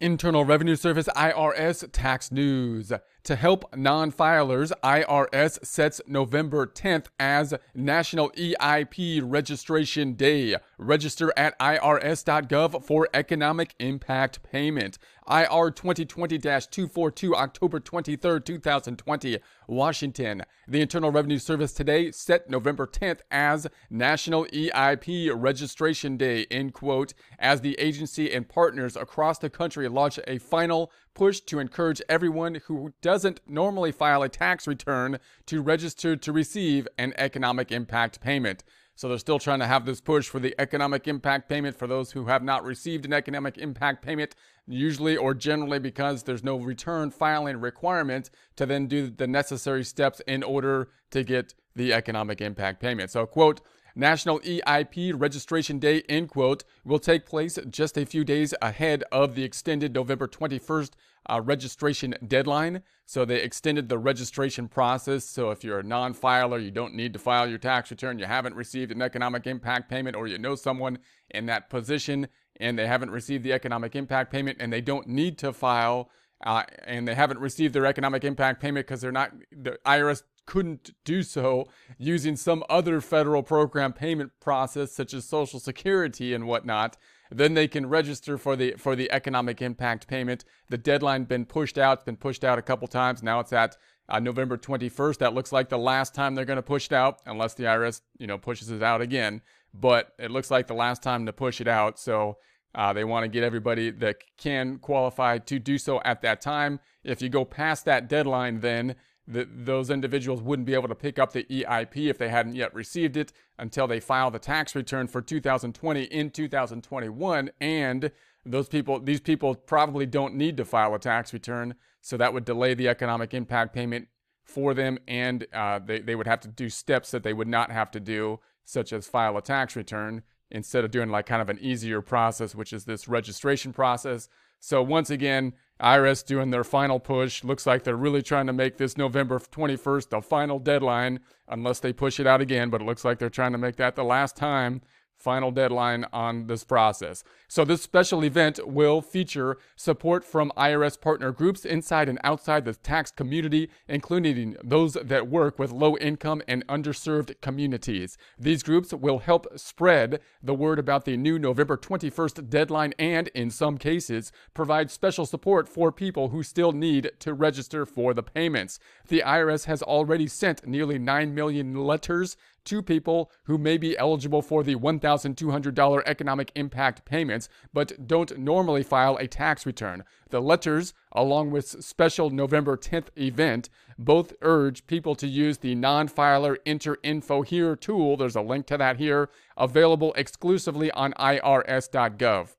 Internal Revenue Service IRS tax news. To help non filers, IRS sets November 10th as National EIP Registration Day. Register at irs.gov for economic impact payment. IR 2020 242, October 23, 2020, Washington. The Internal Revenue Service today set November 10th as National EIP Registration Day, end quote, as the agency and partners across the country launch a final push to encourage everyone who doesn't normally file a tax return to register to receive an economic impact payment. So they're still trying to have this push for the economic impact payment for those who have not received an economic impact payment, usually or generally because there's no return filing requirement to then do the necessary steps in order to get the economic impact payment. So, quote, National EIP Registration Day, end quote, will take place just a few days ahead of the extended November 21st uh, registration deadline. So they extended the registration process. So if you're a non filer, you don't need to file your tax return, you haven't received an economic impact payment, or you know someone in that position and they haven't received the economic impact payment and they don't need to file. Uh, and they haven't received their economic impact payment because they're not the IRS couldn't do so using some other federal program payment process such as social security and whatnot. Then they can register for the for the economic impact payment. The deadline been pushed out it's been pushed out a couple times. Now it's at uh, november 21st that looks like the last time they're going to push it out unless the irs you know pushes it out again. But it looks like the last time to push it out. So uh, they want to get everybody that can qualify to do so at that time. If you go past that deadline then those individuals wouldn't be able to pick up the EIP if they hadn't yet received it until they file the tax return for 2020 in 2021 and those people these people probably don't need to file a tax return so that would delay the economic impact payment for them. And uh, they, they would have to do steps that they would not have to do such as file a tax return instead of doing like kind of an easier process which is this registration process so once again IRS doing their final push. Looks like they're really trying to make this November 21st the final deadline, unless they push it out again. But it looks like they're trying to make that the last time final deadline on this process. So, this special event will feature support from IRS partner groups inside and outside the tax community, including those that work with low income and underserved communities. These groups will help spread the word about the new November 21st deadline and, in some cases, provide special support for people who still need to register for the payments. The IRS has already sent nearly 9 million letters to people who may be eligible for the $1,200 economic impact payments but don't normally file a tax return. The letters, along with special November 10th event, both urge people to use the non-filer enter info here tool. There's a link to that here, available exclusively on irs.gov.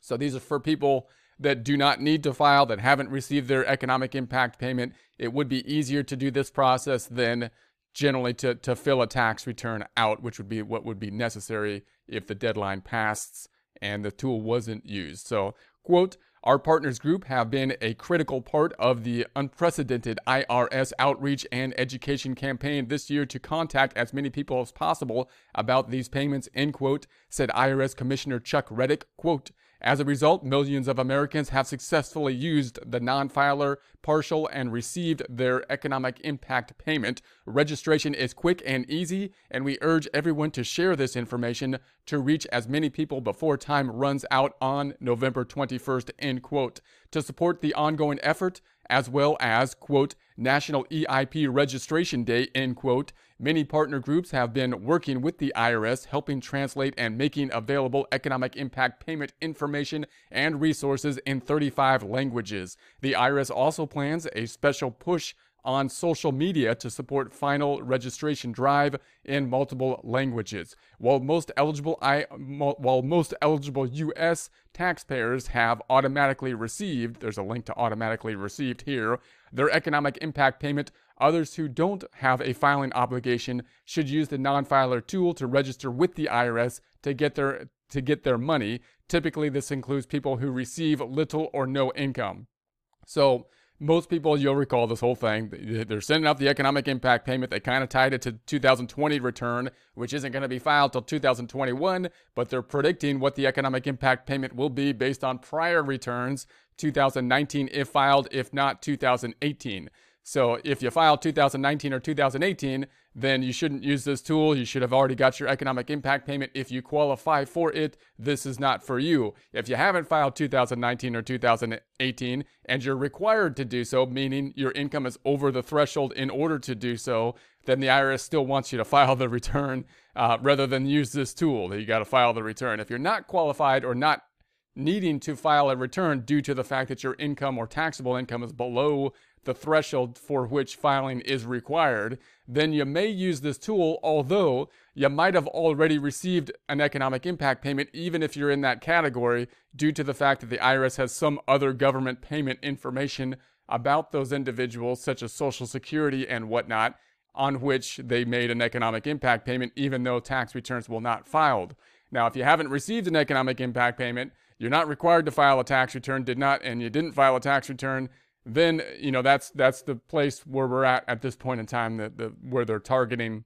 So these are for people that do not need to file, that haven't received their economic impact payment. It would be easier to do this process than generally to, to fill a tax return out, which would be what would be necessary if the deadline passed and the tool wasn't used. So, quote, our partners group have been a critical part of the unprecedented IRS outreach and education campaign this year to contact as many people as possible about these payments, end quote, said IRS Commissioner Chuck Rettig, quote, as a result, millions of Americans have successfully used the non filer partial and received their economic impact payment. Registration is quick and easy, and we urge everyone to share this information to reach as many people before time runs out on November 21st. End quote. To support the ongoing effort, as well as, quote, National EIP Registration Day, end quote. Many partner groups have been working with the IRS, helping translate and making available economic impact payment information and resources in 35 languages. The IRS also plans a special push on social media to support final registration drive in multiple languages. While most eligible I, while most eligible US taxpayers have automatically received, there's a link to automatically received here, their economic impact payment, others who don't have a filing obligation should use the non-filer tool to register with the IRS to get their to get their money. Typically this includes people who receive little or no income. So most people, you'll recall this whole thing. They're sending out the economic impact payment. They kind of tied it to 2020 return, which isn't going to be filed till 2021, but they're predicting what the economic impact payment will be based on prior returns 2019 if filed, if not 2018. So if you filed 2019 or 2018, then you shouldn't use this tool. You should have already got your economic impact payment. If you qualify for it, this is not for you. If you haven't filed 2019 or 2018 and you're required to do so, meaning your income is over the threshold in order to do so, then the IRS still wants you to file the return uh, rather than use this tool that you got to file the return. If you're not qualified or not needing to file a return due to the fact that your income or taxable income is below the threshold for which filing is required, then you may use this tool, although you might have already received an economic impact payment, even if you're in that category, due to the fact that the IRS has some other government payment information about those individuals, such as Social Security and whatnot, on which they made an economic impact payment, even though tax returns will not filed. Now, if you haven't received an economic impact payment, you're not required to file a tax return, did not, and you didn't file a tax return, then you know that's that's the place where we're at at this point in time that the, where they're targeting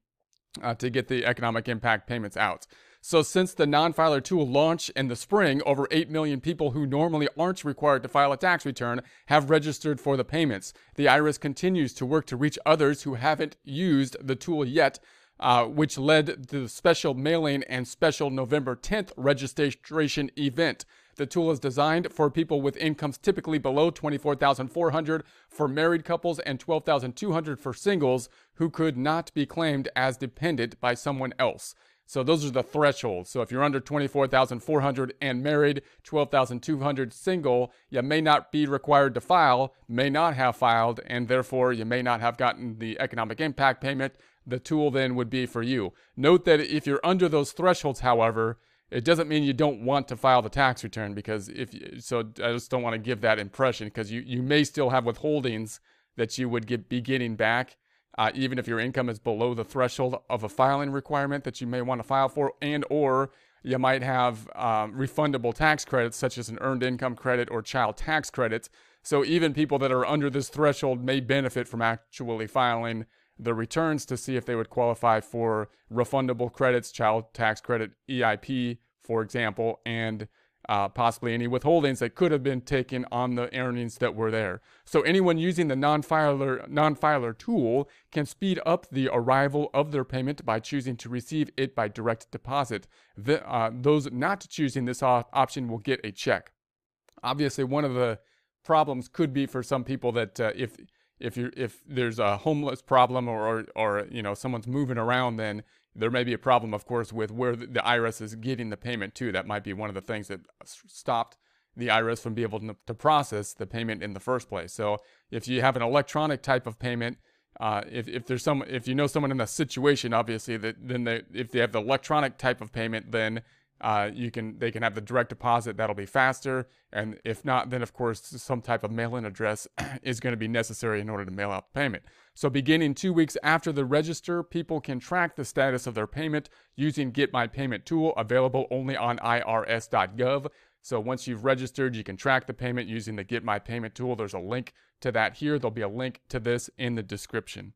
uh, to get the economic impact payments out. So since the non-filer tool launched in the spring, over 8 million people who normally aren't required to file a tax return have registered for the payments. The IRS continues to work to reach others who haven't used the tool yet, uh, which led to the special mailing and special November 10th registration event. The tool is designed for people with incomes typically below 24,400 for married couples and 12,200 for singles who could not be claimed as dependent by someone else. So those are the thresholds. So if you're under 24,400 and married, 12,200 single, you may not be required to file, may not have filed, and therefore you may not have gotten the economic impact payment. The tool then would be for you. Note that if you're under those thresholds, however, it doesn't mean you don't want to file the tax return because if so I just don't want to give that impression because you, you may still have withholdings that you would get, be getting back uh, even if your income is below the threshold of a filing requirement that you may want to file for and or you might have um, refundable tax credits such as an earned income credit or child tax credits so even people that are under this threshold may benefit from actually filing the returns to see if they would qualify for refundable credits, child tax credit, EIP, for example, and uh, possibly any withholdings that could have been taken on the earnings that were there. So anyone using the non-filer non-filer tool can speed up the arrival of their payment by choosing to receive it by direct deposit. The, uh, those not choosing this option will get a check. Obviously, one of the problems could be for some people that uh, if if you if there's a homeless problem or, or, or you know someone's moving around, then there may be a problem, of course, with where the, IRS is getting the payment to. That might be one of the things that stopped the IRS from being able to, to process the payment in the first place. So if you have an electronic type of payment, uh, if, if there's some if you know someone in a situation, obviously that then they if they have the electronic type of payment, then uh, you can they can have the direct deposit that'll be faster. And if not then of course some type of mail-in address is going to be necessary in order to mail out the payment. So beginning two weeks after the register people can track the status of their payment using get my payment tool available only on irs.gov so once you've registered you can track the payment using the get my payment tool. There's a link to that here. There'll be a link to this in the description